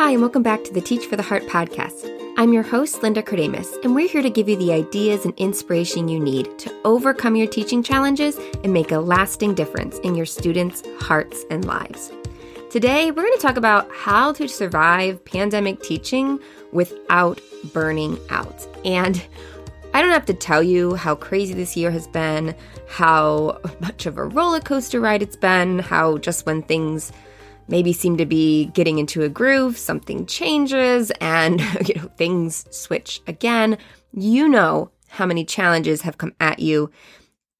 Hi, and welcome back to the Teach for the Heart podcast. I'm your host, Linda Kardamis, and we're here to give you the ideas and inspiration you need to overcome your teaching challenges and make a lasting difference in your students' hearts and lives. Today, we're going to talk about how to survive pandemic teaching without burning out. And I don't have to tell you how crazy this year has been, how much of a roller coaster ride it's been, how just when things maybe seem to be getting into a groove, something changes and you know things switch again. You know how many challenges have come at you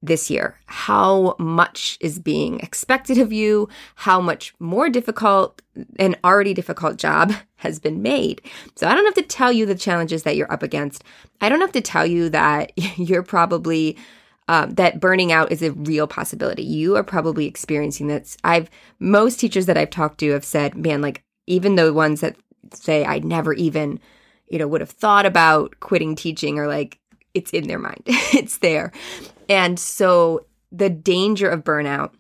this year, how much is being expected of you, how much more difficult an already difficult job has been made. So I don't have to tell you the challenges that you're up against. I don't have to tell you that you're probably um, that burning out is a real possibility. You are probably experiencing this. I've most teachers that I've talked to have said, man, like even the ones that say I never even, you know, would have thought about quitting teaching or like it's in their mind. it's there. And so the danger of burnout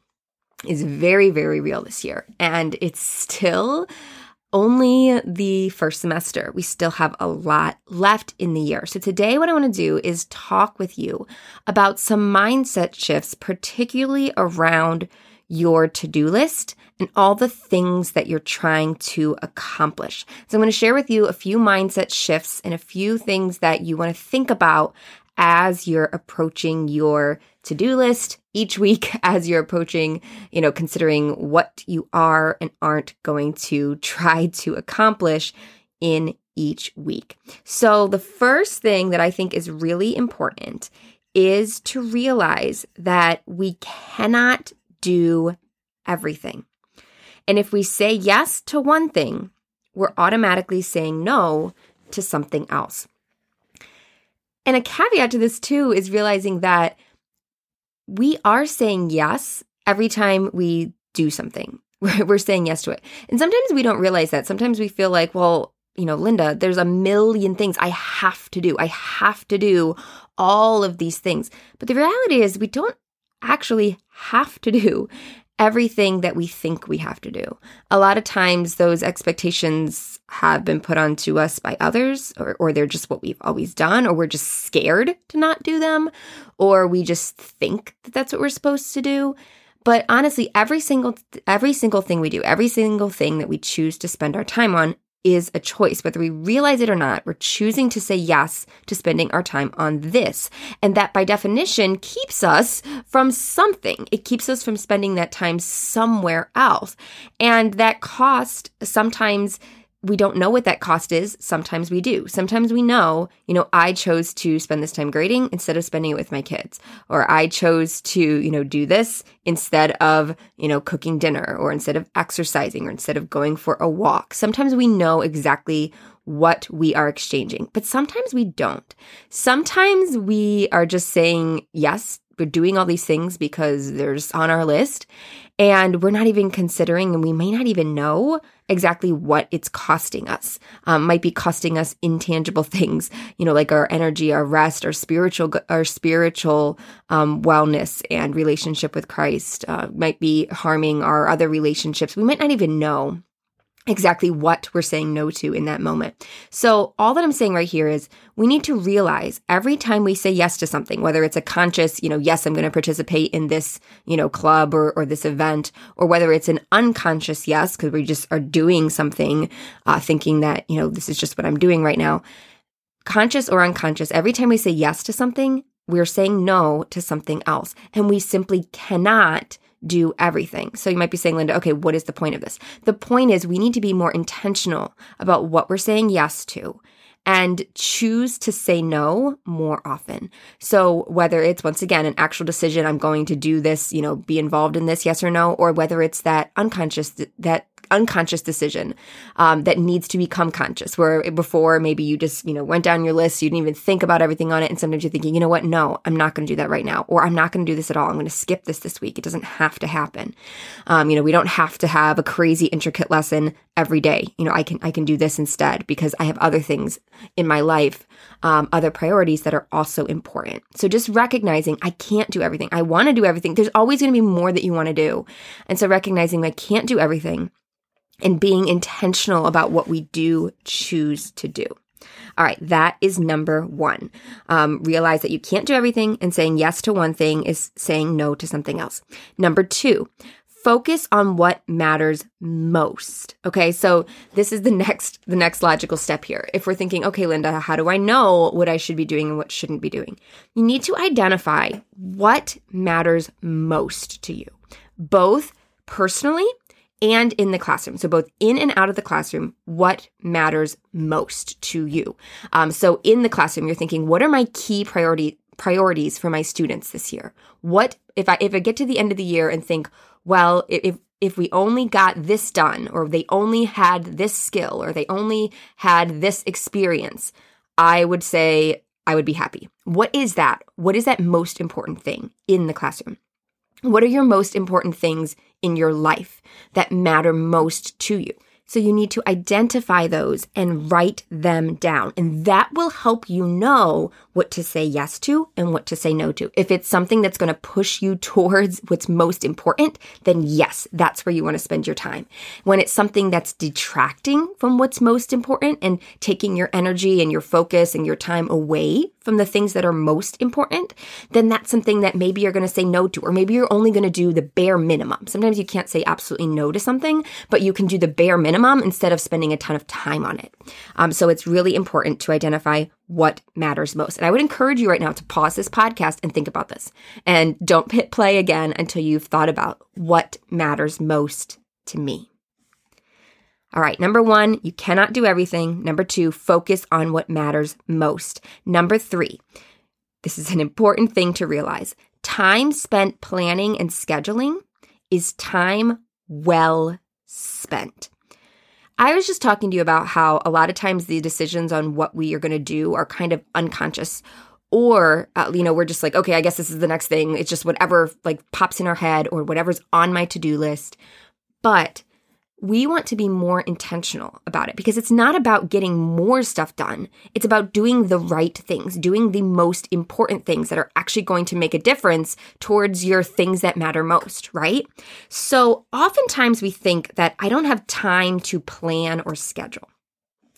is very, very real this year. And it's still only the first semester. We still have a lot left in the year. So today what I want to do is talk with you about some mindset shifts, particularly around your to-do list and all the things that you're trying to accomplish. So I'm going to share with you a few mindset shifts and a few things that you want to think about as you're approaching your to do list each week as you're approaching, you know, considering what you are and aren't going to try to accomplish in each week. So, the first thing that I think is really important is to realize that we cannot do everything. And if we say yes to one thing, we're automatically saying no to something else. And a caveat to this, too, is realizing that we are saying yes every time we do something. We're saying yes to it. And sometimes we don't realize that. Sometimes we feel like, well, you know, Linda, there's a million things I have to do. I have to do all of these things. But the reality is, we don't actually have to do everything that we think we have to do. A lot of times, those expectations have been put onto us by others, or, or they're just what we've always done, or we're just scared to not do them, or we just think that that's what we're supposed to do. But honestly, every single every single thing we do, every single thing that we choose to spend our time on is a choice. Whether we realize it or not, we're choosing to say yes to spending our time on this. And that by definition keeps us from something. It keeps us from spending that time somewhere else. And that cost sometimes we don't know what that cost is. Sometimes we do. Sometimes we know, you know, I chose to spend this time grading instead of spending it with my kids. Or I chose to, you know, do this instead of, you know, cooking dinner or instead of exercising or instead of going for a walk. Sometimes we know exactly what we are exchanging, but sometimes we don't. Sometimes we are just saying yes we're doing all these things because they're just on our list and we're not even considering and we may not even know exactly what it's costing us. Um, might be costing us intangible things you know like our energy our rest our spiritual our spiritual um, wellness and relationship with christ uh, might be harming our other relationships. We might not even know exactly what we're saying no to in that moment. So, all that I'm saying right here is we need to realize every time we say yes to something, whether it's a conscious, you know, yes, I'm going to participate in this, you know, club or, or this event, or whether it's an unconscious yes, because we just are doing something, uh, thinking that, you know, this is just what I'm doing right now. Conscious or unconscious, every time we say yes to something, we're saying no to something else. And we simply cannot do everything. So you might be saying, Linda, okay, what is the point of this? The point is we need to be more intentional about what we're saying yes to and choose to say no more often. So whether it's once again an actual decision, I'm going to do this, you know, be involved in this, yes or no, or whether it's that unconscious, that unconscious decision um, that needs to become conscious where before maybe you just you know went down your list you didn't even think about everything on it and sometimes you're thinking you know what? No i'm not going to do that right now or i'm not going to do this at all. I'm going to skip this this week. It doesn't have to happen. Um, you know we don't have to have a crazy intricate lesson every day. You know i can i can do this instead because i have other things in my life um, other priorities that are also important. So just recognizing i can't do everything. I want to do everything. There's always going to be more that you want to do. And so recognizing i can't do everything and being intentional about what we do choose to do. All right, that is number one. Um, realize that you can't do everything, and saying yes to one thing is saying no to something else. Number two, focus on what matters most okay so this is the next the next logical step here if we're thinking okay linda how do i know what i should be doing and what shouldn't be doing you need to identify what matters most to you both personally and in the classroom. So, both in and out of the classroom, what matters most to you? Um, so, in the classroom, you're thinking, what are my key priority priorities for my students this year? What if I if I get to the end of the year and think, well, if if we only got this done, or they only had this skill, or they only had this experience, I would say I would be happy. What is that? What is that most important thing in the classroom? What are your most important things in your life that matter most to you? So you need to identify those and write them down. And that will help you know what to say yes to and what to say no to. If it's something that's going to push you towards what's most important, then yes, that's where you want to spend your time. When it's something that's detracting from what's most important and taking your energy and your focus and your time away from the things that are most important, then that's something that maybe you're going to say no to, or maybe you're only going to do the bare minimum. Sometimes you can't say absolutely no to something, but you can do the bare minimum instead of spending a ton of time on it. Um, so it's really important to identify what matters most. And I would encourage you right now to pause this podcast and think about this. And don't hit play again until you've thought about what matters most to me. All right, number one, you cannot do everything. Number two, focus on what matters most. Number three, this is an important thing to realize time spent planning and scheduling is time well spent. I was just talking to you about how a lot of times the decisions on what we are going to do are kind of unconscious. Or uh, you know we're just like okay i guess this is the next thing. It's just whatever like pops in our head or whatever's on my to-do list. But we want to be more intentional about it because it's not about getting more stuff done. It's about doing the right things, doing the most important things that are actually going to make a difference towards your things that matter most, right? So oftentimes we think that I don't have time to plan or schedule.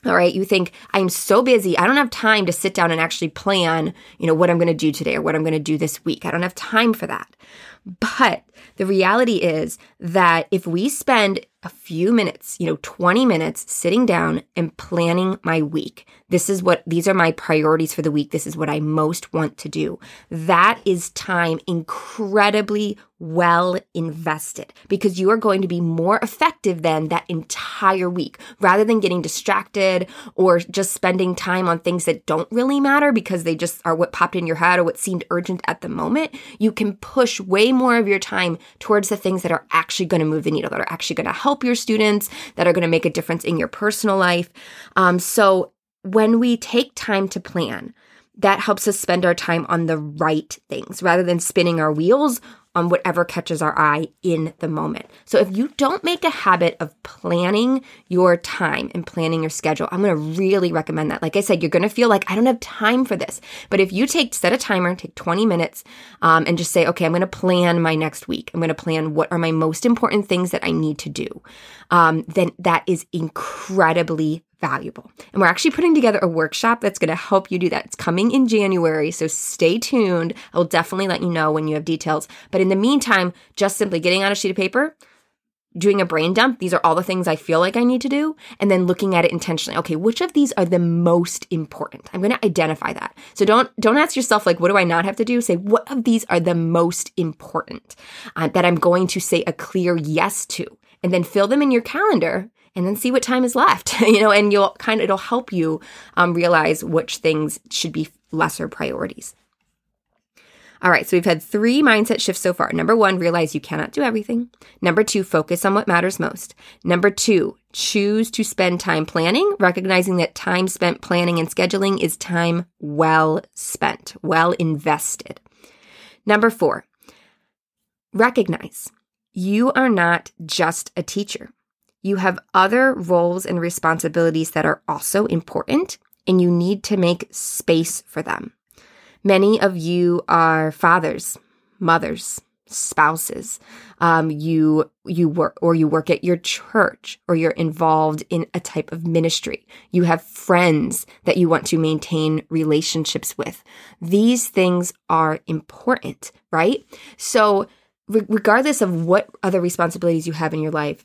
All right. You think I'm so busy. I don't have time to sit down and actually plan, you know, what I'm going to do today or what I'm going to do this week. I don't have time for that. But the reality is that if we spend a few minutes, you know, 20 minutes sitting down and planning my week, this is what, these are my priorities for the week. This is what I most want to do. That is time incredibly well invested because you are going to be more effective than that entire week rather than getting distracted or just spending time on things that don't really matter because they just are what popped in your head or what seemed urgent at the moment. You can push more of your time towards the things that are actually going to move the needle, that are actually going to help your students, that are going to make a difference in your personal life. Um, so when we take time to plan, that helps us spend our time on the right things rather than spinning our wheels on whatever catches our eye in the moment. So if you don't make a habit of planning your time and planning your schedule, I'm going to really recommend that. Like I said, you're going to feel like I don't have time for this. But if you take set a timer, take 20 minutes, um, and just say, okay, I'm going to plan my next week. I'm going to plan what are my most important things that I need to do. Um, then that is incredibly valuable. And we're actually putting together a workshop that's going to help you do that. It's coming in January, so stay tuned. I'll definitely let you know when you have details. But in the meantime, just simply getting on a sheet of paper, doing a brain dump, these are all the things I feel like I need to do, and then looking at it intentionally. Okay, which of these are the most important? I'm going to identify that. So don't don't ask yourself like what do I not have to do? Say what of these are the most important uh, that I'm going to say a clear yes to. And then fill them in your calendar and then see what time is left, you know, and you'll kind of, it'll help you um, realize which things should be lesser priorities. All right, so we've had three mindset shifts so far. Number one, realize you cannot do everything. Number two, focus on what matters most. Number two, choose to spend time planning, recognizing that time spent planning and scheduling is time well spent, well invested. Number four, recognize you are not just a teacher. You have other roles and responsibilities that are also important, and you need to make space for them. Many of you are fathers, mothers, spouses. Um, you you work or you work at your church or you're involved in a type of ministry. You have friends that you want to maintain relationships with. These things are important, right? So regardless of what other responsibilities you have in your life,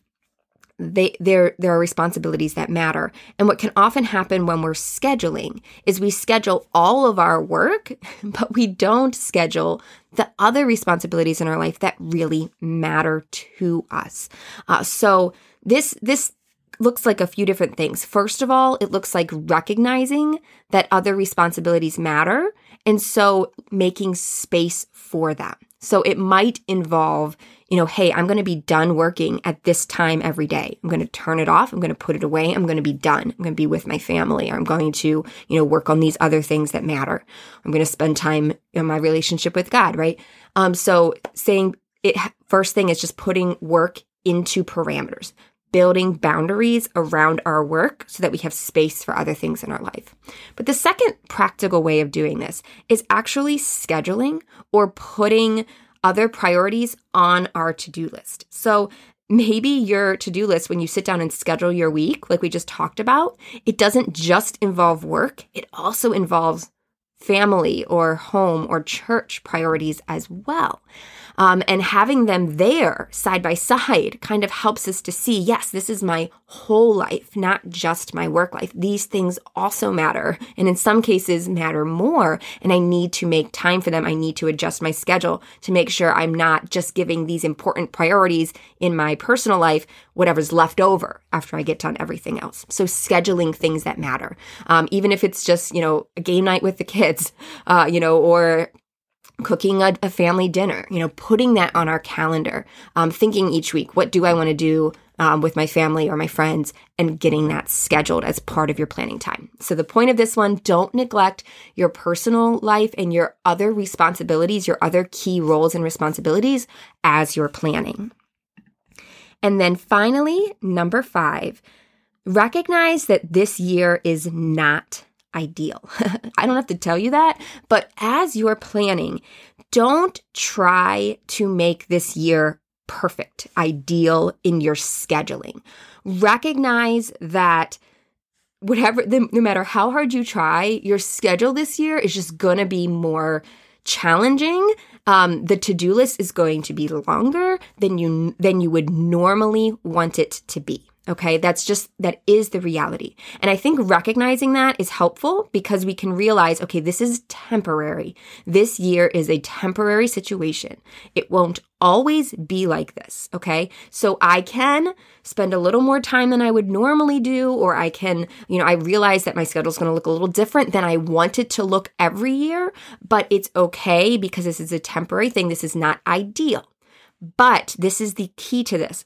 they there there are responsibilities that matter. And what can often happen when we're scheduling is we schedule all of our work, but we don't schedule the other responsibilities in our life that really matter to us. Uh, so this this looks like a few different things. First of all, it looks like recognizing that other responsibilities matter and so making space for them. So it might involve you know, hey, I'm going to be done working at this time every day. I'm going to turn it off. I'm going to put it away. I'm going to be done. I'm going to be with my family. I'm going to, you know, work on these other things that matter. I'm going to spend time in my relationship with God, right? Um, so saying it first thing is just putting work into parameters, building boundaries around our work so that we have space for other things in our life. But the second practical way of doing this is actually scheduling or putting other priorities on our to do list. So maybe your to do list, when you sit down and schedule your week, like we just talked about, it doesn't just involve work, it also involves family or home or church priorities as well. Um, and having them there side by side kind of helps us to see yes, this is my whole life, not just my work life. These things also matter, and in some cases, matter more. And I need to make time for them. I need to adjust my schedule to make sure I'm not just giving these important priorities in my personal life, whatever's left over after I get done everything else. So, scheduling things that matter, um, even if it's just, you know, a game night with the kids, uh, you know, or cooking a, a, family dinner, you know, putting that on our calendar, um, thinking each week, what do I want to do um, with my family or my friends, and getting that scheduled as part of your planning time. So, the point of this one don't neglect your personal life and your other responsibilities, your other key roles and responsibilities as you're planning. And then finally, number five, recognize that this year is not ideal. I don't have to tell you that, but as you're planning, don't try to make this year perfect, ideal in your scheduling. Recognize that whatever, no matter how hard you try, your schedule this year is just going to be more challenging. Um, the to-do list is going to be longer than you than you would normally want it to be. Okay. That's just, that is the reality. And I think recognizing that is helpful because we can realize, okay, this is temporary. This year is a temporary situation. It won't always be like this. Okay. So I can spend a little more time than I would normally do, or I can, you know, I realize that my schedule is going to look a little different than I want it to look every year, but it's okay because this is a temporary thing. This is not ideal. But this is the key to this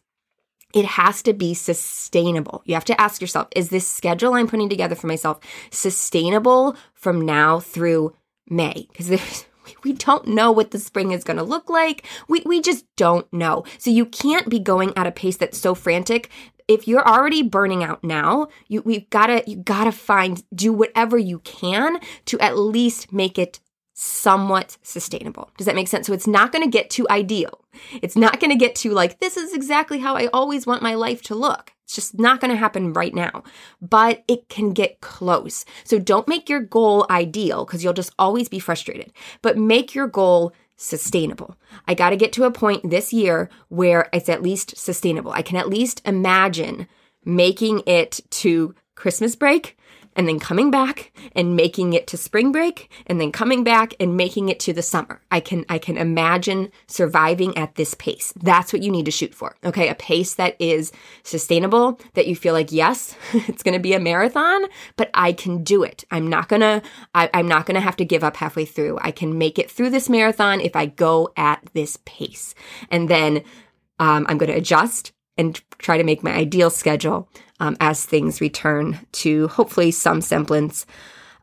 it has to be sustainable. You have to ask yourself, is this schedule I'm putting together for myself sustainable from now through May? Because we don't know what the spring is going to look like. We, we just don't know. So you can't be going at a pace that's so frantic. If you're already burning out now, you, we've got to, you got to find, do whatever you can to at least make it somewhat sustainable. Does that make sense? So it's not going to get too ideal. It's not going to get to like, this is exactly how I always want my life to look. It's just not going to happen right now, but it can get close. So don't make your goal ideal because you'll just always be frustrated, but make your goal sustainable. I got to get to a point this year where it's at least sustainable. I can at least imagine making it to Christmas break and then coming back and making it to spring break and then coming back and making it to the summer. I can I can imagine surviving at this pace. That's what you need to shoot for. Okay? A pace that is sustainable, that you feel like yes, it's going to be a marathon, but I can do it. I'm not going to I'm not going to have to give up halfway through. I can make it through this marathon if I go at this pace. And then um, I'm going to adjust and try to make my ideal schedule um, as things return to hopefully some semblance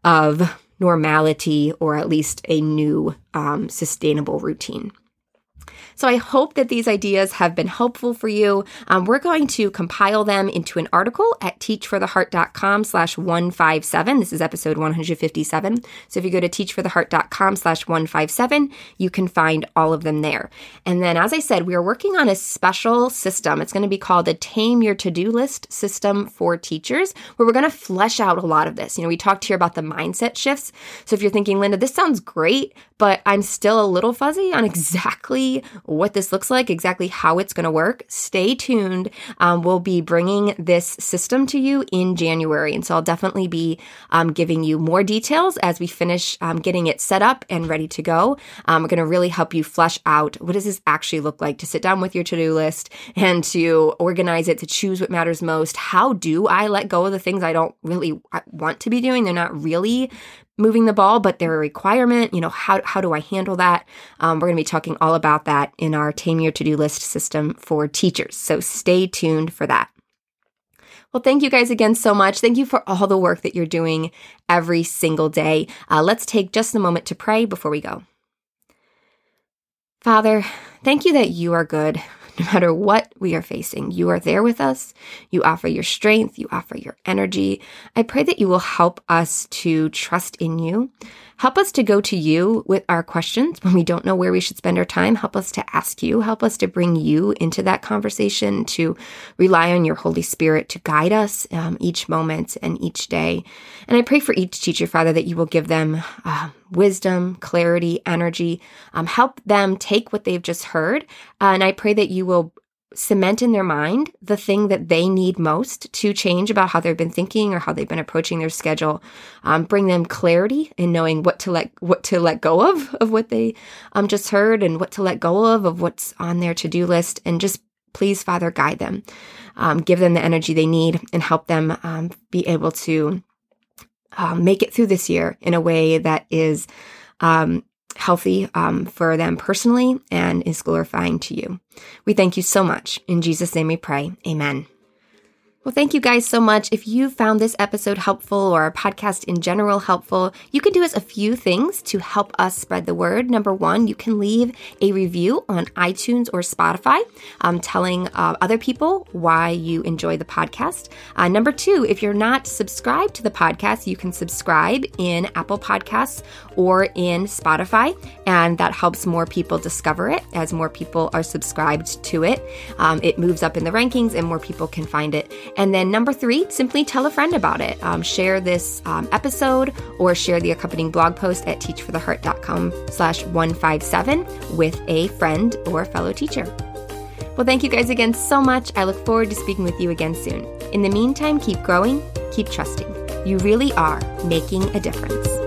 of normality or at least a new um, sustainable routine. So I hope that these ideas have been helpful for you. Um, we're going to compile them into an article at teach4theheart.com slash 157. This is episode 157. So if you go to teach4theheart.com slash 157, you can find all of them there. And then, as I said, we are working on a special system. It's going to be called the Tame Your To-Do List System for Teachers, where we're going to flesh out a lot of this. You know, we talked here about the mindset shifts. So if you're thinking, Linda, this sounds great, but I'm still a little fuzzy on exactly what this looks like, exactly how it's going to work, stay tuned. Um, we'll be bringing this system to you in January. And so I'll definitely be um, giving you more details as we finish um, getting it set up and ready to go. I'm going to really help you flesh out what does this actually look like to sit down with your to-do list and to organize it, to choose what matters most. How do I let go of the things I don't really want to be doing? They're not really moving the ball, but they're a requirement. You know, how, how do I handle that? Um, we're going to be talking all about that in our Tame Your To-Do List system for teachers. So stay tuned for that. Well, thank you guys again so much. Thank you for all the work that you're doing every single day. Uh, let's take just a moment to pray before we go. Father, thank you that you are good no matter what we are facing. You are there with us. You offer your strength. You offer your energy. I pray that you will help us to trust in you. Help us to go to you with our questions when we don't know where we should spend our time. Help us to ask you. Help us to bring you into that conversation, to rely on your Holy Spirit to guide us um, each moment and each day. And I pray for each teacher, Father, that you will give them uh, wisdom, clarity, energy. Um, help them take what they've just heard. Uh, and I pray that you will cement in their mind the thing that they need most to change about how they've been thinking or how they've been approaching their schedule um, bring them clarity in knowing what to let what to let go of of what they um, just heard and what to let go of of what's on their to-do list and just please father guide them um, give them the energy they need and help them um, be able to um, make it through this year in a way that is um, healthy um, for them personally and is glorifying to you. We thank you so much. In Jesus' name we pray. Amen. Well, thank you guys so much. If you found this episode helpful or our podcast in general helpful, you can do us a few things to help us spread the word. Number one, you can leave a review on iTunes or Spotify, um, telling uh, other people why you enjoy the podcast. Uh, number two, if you're not subscribed to the podcast, you can subscribe in Apple Podcasts or in Spotify, and that helps more people discover it as more people are subscribed to it. Um, it moves up in the rankings and more people can find it. And then number three, simply tell a friend about it. Um, share this um, episode or share the accompanying blog post at teach4theheart.com slash 157 with a friend or fellow teacher. Well, thank you guys again so much. I look forward to speaking with you again soon. In the meantime, keep growing, keep trusting. You really are making a difference.